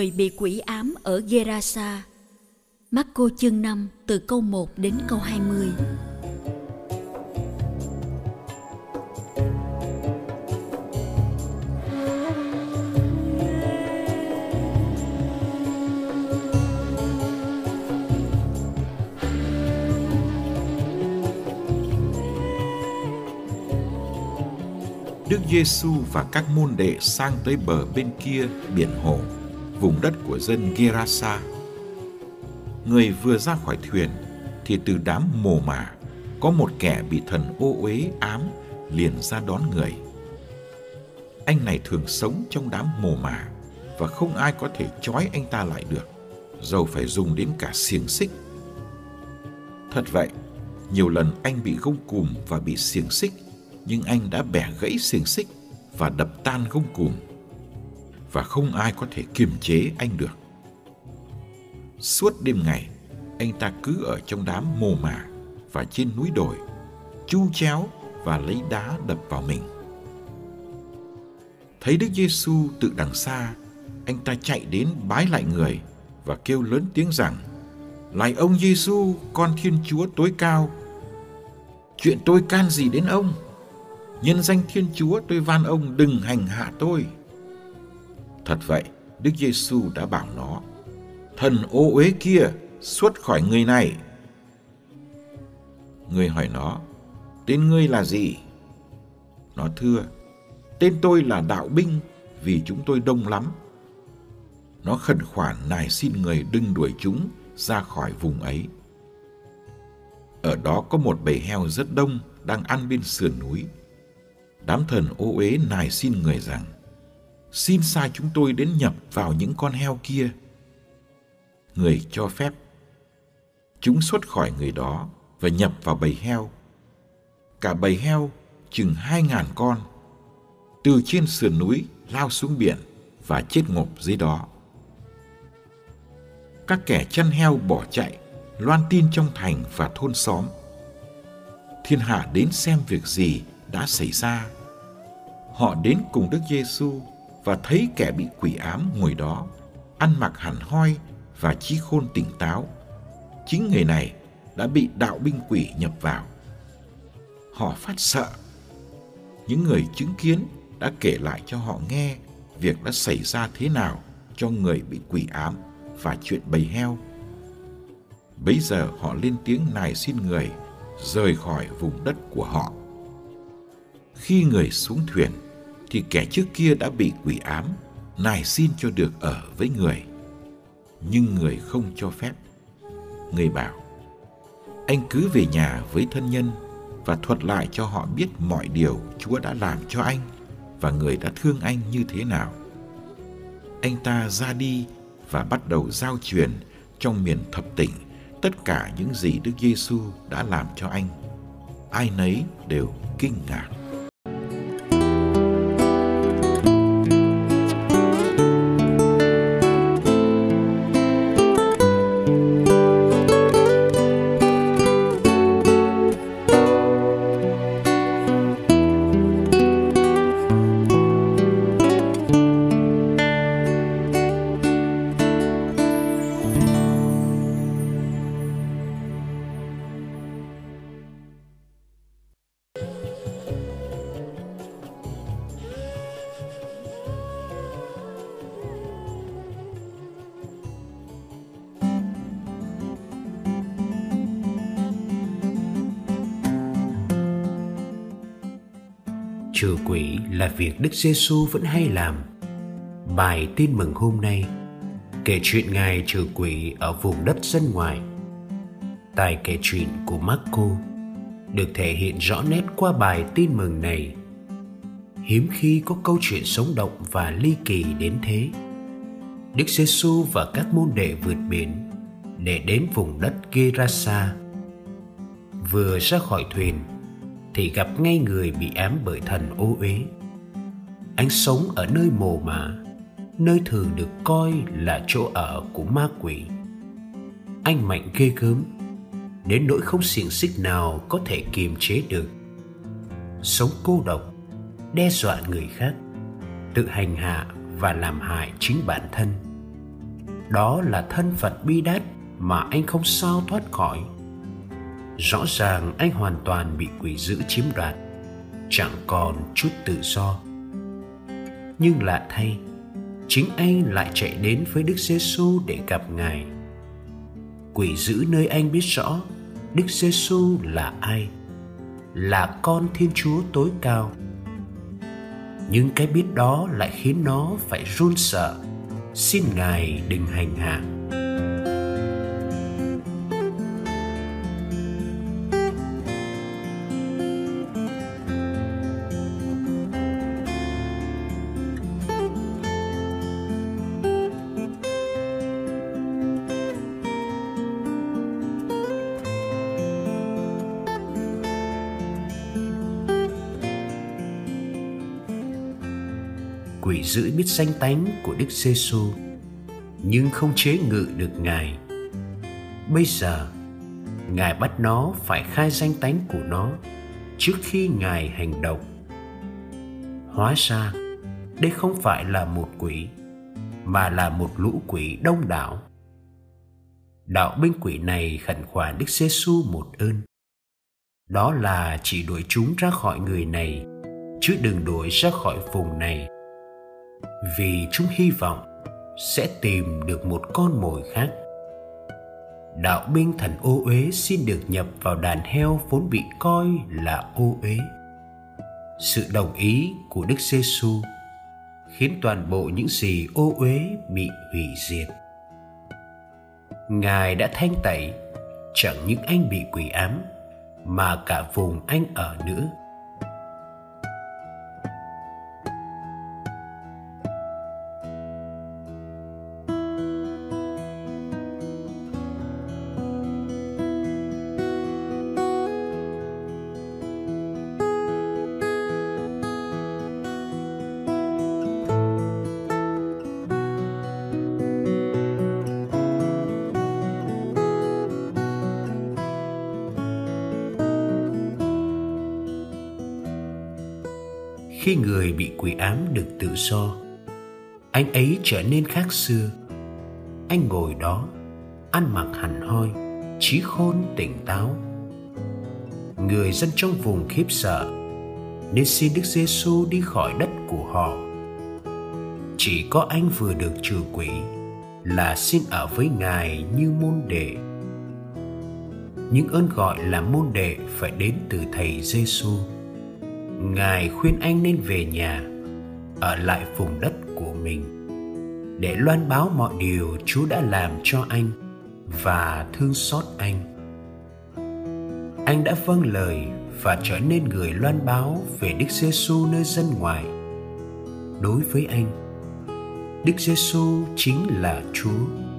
Người bị quỷ ám ở Gerasa. Marco chương 5 từ câu 1 đến câu 20 Đức Giêsu và các môn đệ sang tới bờ bên kia biển hồ, vùng đất của dân Gerasa. Người vừa ra khỏi thuyền thì từ đám mồ mả có một kẻ bị thần ô uế ám liền ra đón người. Anh này thường sống trong đám mồ mả và không ai có thể trói anh ta lại được, dầu phải dùng đến cả xiềng xích. Thật vậy, nhiều lần anh bị gông cùm và bị xiềng xích nhưng anh đã bẻ gãy xiềng xích và đập tan gông cùm và không ai có thể kiềm chế anh được. Suốt đêm ngày, anh ta cứ ở trong đám mồ mả và trên núi đồi, chu chéo và lấy đá đập vào mình. Thấy Đức Giêsu từ đằng xa, anh ta chạy đến bái lại người và kêu lớn tiếng rằng: "Lạy ông Giêsu, con Thiên Chúa tối cao, chuyện tôi can gì đến ông?" nhân danh Thiên Chúa tôi van ông đừng hành hạ tôi. Thật vậy, Đức Giêsu đã bảo nó, thần ô uế kia xuất khỏi người này. Người hỏi nó, tên ngươi là gì? Nó thưa, tên tôi là đạo binh vì chúng tôi đông lắm. Nó khẩn khoản nài xin người đừng đuổi chúng ra khỏi vùng ấy. Ở đó có một bầy heo rất đông đang ăn bên sườn núi đám thần ô uế nài xin người rằng xin sai chúng tôi đến nhập vào những con heo kia. Người cho phép. Chúng xuất khỏi người đó và nhập vào bầy heo. Cả bầy heo chừng hai ngàn con, từ trên sườn núi lao xuống biển và chết ngộp dưới đó. Các kẻ chăn heo bỏ chạy, loan tin trong thành và thôn xóm. Thiên hạ đến xem việc gì đã xảy ra. Họ đến cùng Đức Giêsu và thấy kẻ bị quỷ ám ngồi đó, ăn mặc hẳn hoi và trí khôn tỉnh táo. Chính người này đã bị đạo binh quỷ nhập vào. Họ phát sợ. Những người chứng kiến đã kể lại cho họ nghe việc đã xảy ra thế nào cho người bị quỷ ám và chuyện bầy heo. Bấy giờ họ lên tiếng nài xin người rời khỏi vùng đất của họ. Khi người xuống thuyền, thì kẻ trước kia đã bị quỷ ám, nài xin cho được ở với người. Nhưng người không cho phép. Người bảo, anh cứ về nhà với thân nhân và thuật lại cho họ biết mọi điều Chúa đã làm cho anh và người đã thương anh như thế nào. Anh ta ra đi và bắt đầu giao truyền trong miền thập tỉnh tất cả những gì Đức Giêsu đã làm cho anh. Ai nấy đều kinh ngạc. Trừ quỷ là việc Đức Giêsu vẫn hay làm. Bài tin mừng hôm nay, kể chuyện Ngài trừ quỷ ở vùng đất dân ngoài. Tài kể chuyện của Marco được thể hiện rõ nét qua bài tin mừng này. Hiếm khi có câu chuyện sống động và ly kỳ đến thế. Đức Giêsu và các môn đệ vượt biển để đến vùng đất Gerasa. Vừa ra khỏi thuyền thì gặp ngay người bị ám bởi thần ô uế. Anh sống ở nơi mồ mả, nơi thường được coi là chỗ ở của ma quỷ. Anh mạnh ghê gớm, đến nỗi không xiềng xích nào có thể kiềm chế được. Sống cô độc, đe dọa người khác, tự hành hạ và làm hại chính bản thân. Đó là thân phận bi đát mà anh không sao thoát khỏi rõ ràng anh hoàn toàn bị quỷ dữ chiếm đoạt, chẳng còn chút tự do. Nhưng lạ thay, chính anh lại chạy đến với đức giê xu để gặp ngài. Quỷ dữ nơi anh biết rõ, đức giê xu là ai? Là con thiên chúa tối cao. Nhưng cái biết đó lại khiến nó phải run sợ. Xin ngài đừng hành hạ. Quỷ danh tánh của Đức giê -xu, nhưng không chế ngự được Ngài. Bây giờ, Ngài bắt nó phải khai danh tánh của nó trước khi Ngài hành động. Hóa ra, đây không phải là một quỷ, mà là một lũ quỷ đông đảo. Đạo binh quỷ này khẩn khoản Đức giê -xu một ơn. Đó là chỉ đuổi chúng ra khỏi người này, chứ đừng đuổi ra khỏi vùng này vì chúng hy vọng sẽ tìm được một con mồi khác. Đạo binh thần ô uế xin được nhập vào đàn heo vốn bị coi là ô uế. Sự đồng ý của đức giê xu khiến toàn bộ những gì ô uế bị hủy diệt. Ngài đã thanh tẩy, chẳng những anh bị quỷ ám, mà cả vùng anh ở nữa. Khi người bị quỷ ám được tự do anh ấy trở nên khác xưa anh ngồi đó, ăn mặc hẳn hoi trí khôn tỉnh táo người dân trong vùng khiếp sợ nên xin Đức giê xu đi khỏi đất của họ. Chỉ có anh vừa được trừ quỷ là xin ở với Ngài như môn đệ. Những ơn gọi là môn đệ phải đến từ thầy giê xu Ngài khuyên anh nên về nhà, ở lại vùng đất của mình để loan báo mọi điều Chúa đã làm cho anh và thương xót anh. Anh đã vâng lời và trở nên người loan báo về Đức Giêsu nơi dân ngoài. Đối với anh, Đức Giêsu chính là Chúa.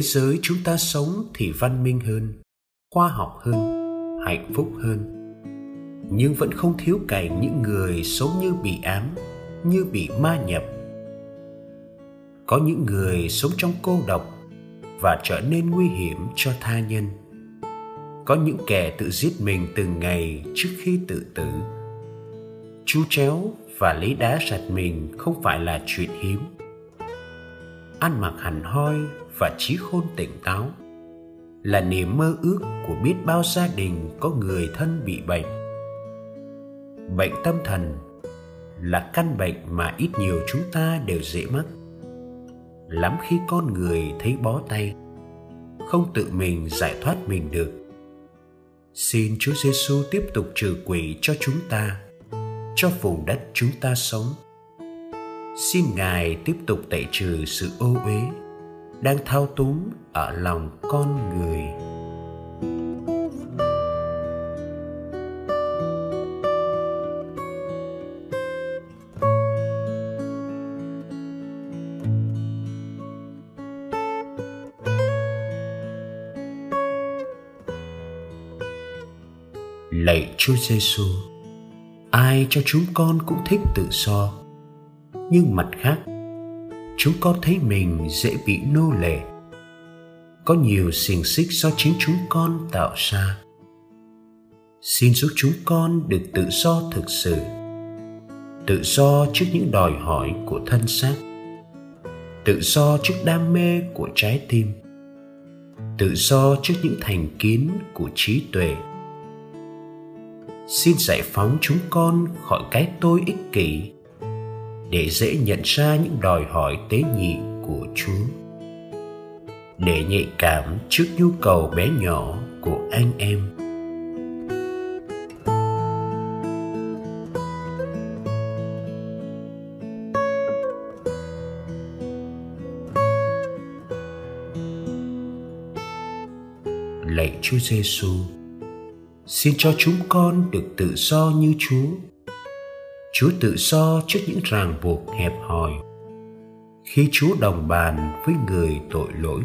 Thế giới chúng ta sống thì văn minh hơn, khoa học hơn, hạnh phúc hơn. Nhưng vẫn không thiếu cảnh những người sống như bị ám, như bị ma nhập. Có những người sống trong cô độc và trở nên nguy hiểm cho tha nhân. Có những kẻ tự giết mình từng ngày trước khi tự tử. Chu chéo và lấy đá sạch mình không phải là chuyện hiếm. Ăn mặc hẳn hoi và trí khôn tỉnh táo, là niềm mơ ước của biết bao gia đình có người thân bị bệnh. Bệnh tâm thần là căn bệnh mà ít nhiều chúng ta đều dễ mắc. Lắm khi con người thấy bó tay, không tự mình giải thoát mình được. Xin chúa giêsu tiếp tục trừ quỷ cho chúng ta, cho vùng đất chúng ta sống. Xin ngài tiếp tục tẩy trừ sự ô uế đang thao túng ở lòng con người. Lạy Chúa Giêsu, ai cho chúng con cũng thích tự do, nhưng mặt khác, chúng con thấy mình dễ bị nô lệ. Có nhiều xiềng xích do chính chúng con tạo ra. Xin giúp chúng con được tự do thực sự, tự do trước những đòi hỏi của thân xác, tự do trước đam mê của trái tim, tự do trước những thành kiến của trí tuệ xin giải phóng chúng con khỏi cái tôi ích kỷ để dễ nhận ra những đòi hỏi tế nhị của Chúa. Để nhạy cảm trước nhu cầu bé nhỏ của anh em. Lạy Chúa Giêsu, xin cho chúng con được tự do như Chúa. Chúa tự do trước những ràng buộc hẹp hòi. Khi Chúa đồng bàn với người tội lỗi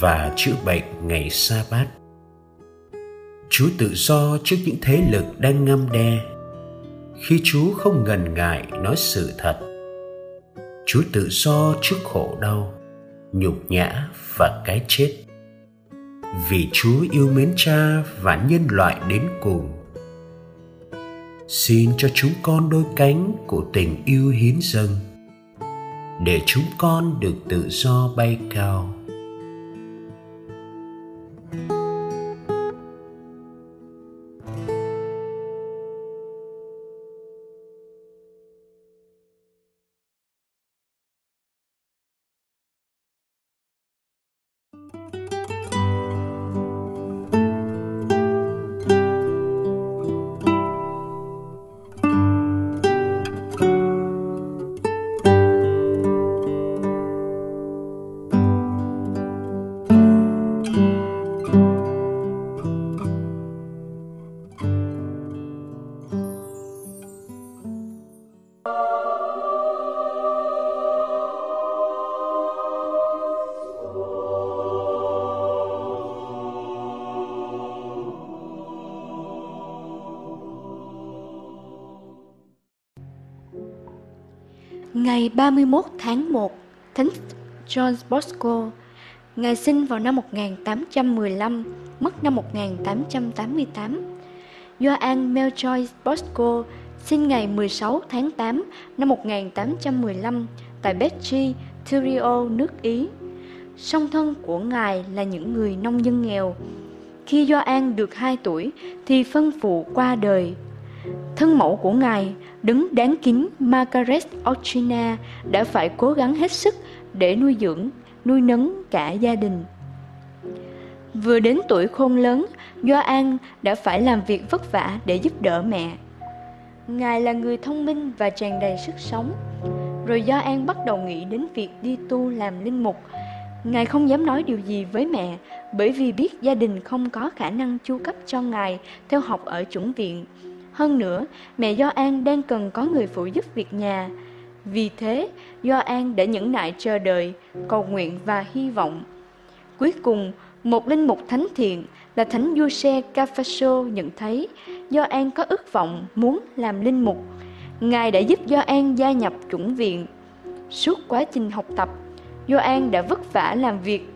và chữa bệnh ngày sa bát. Chúa tự do trước những thế lực đang ngâm đe khi Chúa không ngần ngại nói sự thật. Chúa tự do trước khổ đau, nhục nhã và cái chết vì Chúa yêu mến cha và nhân loại đến cùng. Xin cho chúng con đôi cánh của tình yêu hiến dâng, để chúng con được tự do bay cao. Ngày 31 tháng 1, Thánh John Bosco, Ngài sinh vào năm 1815, mất năm 1888. Gioan Melchior Bosco sinh ngày 16 tháng 8 năm 1815 tại Becci, Thurio, nước Ý. Song thân của Ngài là những người nông dân nghèo. Khi Gioan được 2 tuổi thì phân phụ qua đời. Thân mẫu của Ngài đứng đáng kính Margaret Ochina đã phải cố gắng hết sức để nuôi dưỡng, nuôi nấng cả gia đình. Vừa đến tuổi khôn lớn, Gioan đã phải làm việc vất vả để giúp đỡ mẹ. Ngài là người thông minh và tràn đầy sức sống. Rồi Gioan bắt đầu nghĩ đến việc đi tu làm linh mục. Ngài không dám nói điều gì với mẹ bởi vì biết gia đình không có khả năng chu cấp cho Ngài theo học ở chủng viện hơn nữa, mẹ Do An đang cần có người phụ giúp việc nhà. Vì thế, Do An đã nhẫn nại chờ đợi, cầu nguyện và hy vọng. Cuối cùng, một linh mục thánh thiện là Thánh Giuse Cafaso nhận thấy Do An có ước vọng muốn làm linh mục. Ngài đã giúp Do An gia nhập chủng viện. Suốt quá trình học tập, Do An đã vất vả làm việc.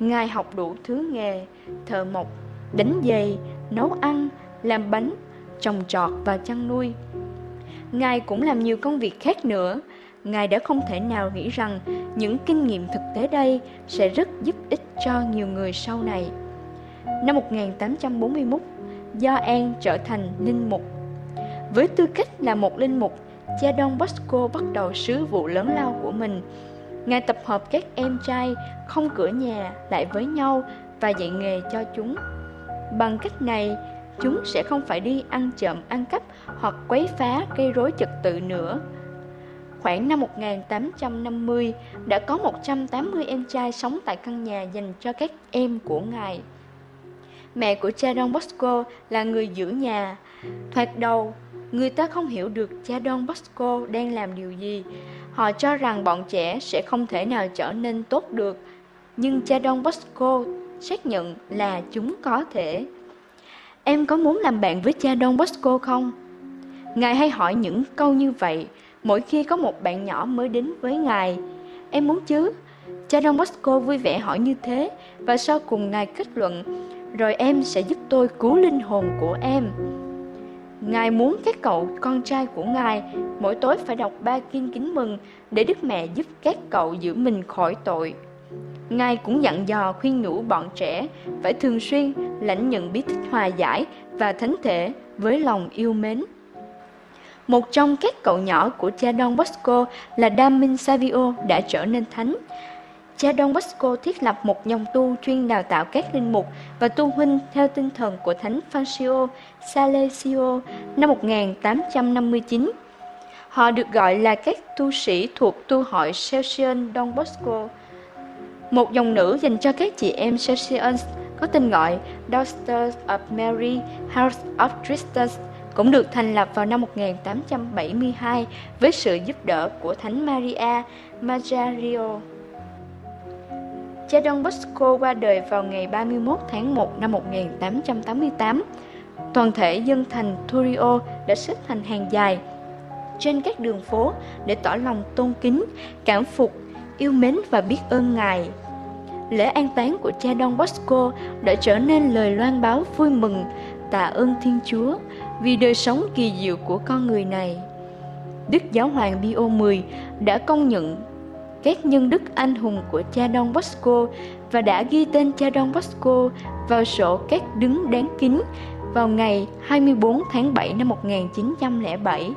Ngài học đủ thứ nghề, thợ mộc, đánh giày, nấu ăn, làm bánh, trồng trọt và chăn nuôi. Ngài cũng làm nhiều công việc khác nữa. Ngài đã không thể nào nghĩ rằng những kinh nghiệm thực tế đây sẽ rất giúp ích cho nhiều người sau này. Năm 1841, Do An trở thành linh mục. Với tư cách là một linh mục, cha Don Bosco bắt đầu sứ vụ lớn lao của mình. Ngài tập hợp các em trai không cửa nhà lại với nhau và dạy nghề cho chúng. Bằng cách này, chúng sẽ không phải đi ăn trộm ăn cắp hoặc quấy phá gây rối trật tự nữa. Khoảng năm 1850, đã có 180 em trai sống tại căn nhà dành cho các em của Ngài. Mẹ của cha Don Bosco là người giữ nhà. Thoạt đầu, người ta không hiểu được cha Don Bosco đang làm điều gì. Họ cho rằng bọn trẻ sẽ không thể nào trở nên tốt được. Nhưng cha Don Bosco xác nhận là chúng có thể. Em có muốn làm bạn với cha Don Bosco không? Ngài hay hỏi những câu như vậy mỗi khi có một bạn nhỏ mới đến với Ngài. Em muốn chứ? Cha Don Bosco vui vẻ hỏi như thế và sau cùng Ngài kết luận, rồi em sẽ giúp tôi cứu linh hồn của em. Ngài muốn các cậu con trai của Ngài mỗi tối phải đọc ba kinh kính mừng để Đức Mẹ giúp các cậu giữ mình khỏi tội. Ngài cũng dặn dò khuyên nhủ bọn trẻ phải thường xuyên lãnh nhận bí tích hòa giải và thánh thể với lòng yêu mến. Một trong các cậu nhỏ của cha Don Bosco là Damin Savio đã trở nên thánh. Cha Don Bosco thiết lập một dòng tu chuyên đào tạo các linh mục và tu huynh theo tinh thần của Thánh Francisco Salesio năm 1859. Họ được gọi là các tu sĩ thuộc tu hội Celsian Don Bosco. Một dòng nữ dành cho các chị em Celsians có tên gọi Daughters of Mary, House of Tristan cũng được thành lập vào năm 1872 với sự giúp đỡ của Thánh Maria Maggiore. Cha Don Bosco qua đời vào ngày 31 tháng 1 năm 1888. Toàn thể dân thành Thurio đã xếp thành hàng dài trên các đường phố để tỏ lòng tôn kính, cảm phục, yêu mến và biết ơn Ngài. Lễ an táng của cha Don Bosco đã trở nên lời loan báo vui mừng, tạ ơn Thiên Chúa vì đời sống kỳ diệu của con người này. Đức Giáo hoàng Pio X đã công nhận các nhân đức anh hùng của cha Don Bosco và đã ghi tên cha Don Bosco vào sổ các đứng đáng kính vào ngày 24 tháng 7 năm 1907.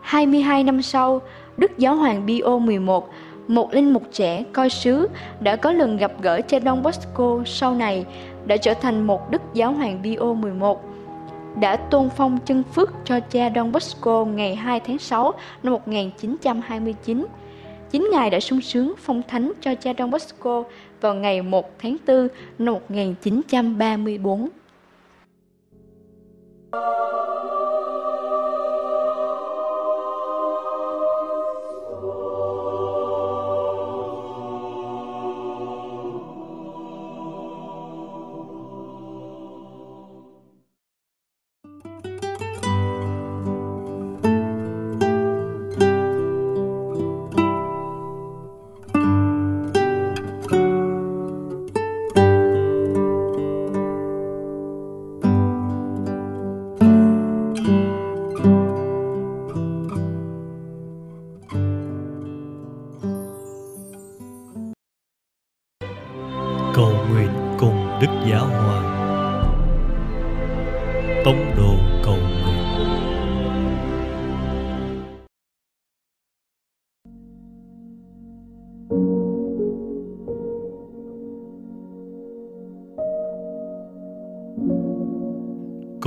22 năm sau, Đức Giáo hoàng Pio 11, một linh mục trẻ coi sứ, đã có lần gặp gỡ cha Don Bosco sau này đã trở thành một Đức Giáo hoàng Pio 11 đã tôn phong chân phước cho cha Don Bosco ngày 2 tháng 6 năm 1929. Chính Ngài đã sung sướng phong thánh cho cha Don Bosco vào ngày 1 tháng 4 năm 1934.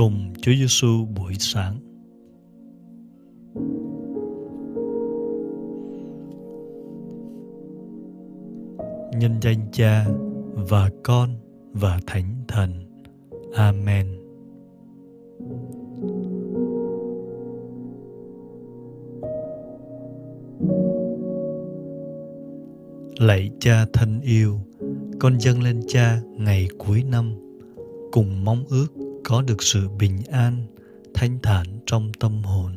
Cùng Chúa Giêsu buổi sáng. Nhân danh Cha và Con và Thánh Thần. Amen. Lạy Cha thân yêu, con dâng lên Cha ngày cuối năm cùng mong ước có được sự bình an, thanh thản trong tâm hồn.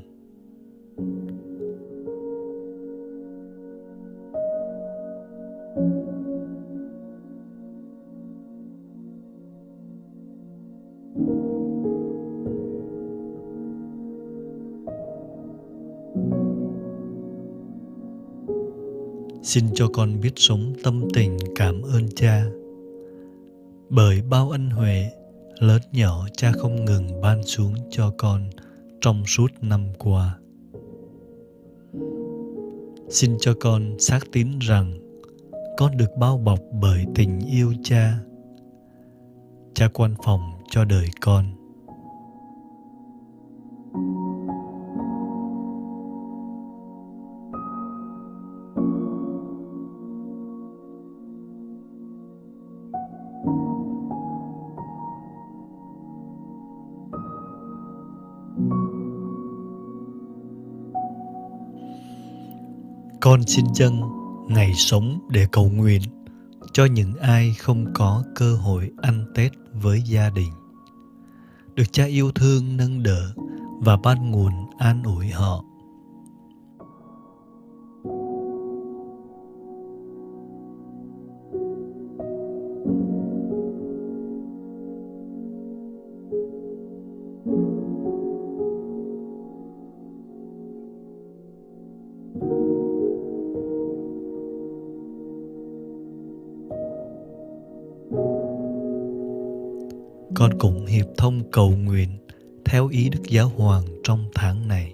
Xin cho con biết sống tâm tình cảm ơn cha. Bởi bao ân huệ lớn nhỏ cha không ngừng ban xuống cho con trong suốt năm qua. Xin cho con xác tín rằng con được bao bọc bởi tình yêu cha. Cha quan phòng cho đời con. Con xin dâng ngày sống để cầu nguyện cho những ai không có cơ hội ăn Tết với gia đình. Được cha yêu thương nâng đỡ và ban nguồn an ủi họ cũng cầu nguyện theo ý Đức Giáo Hoàng trong tháng này.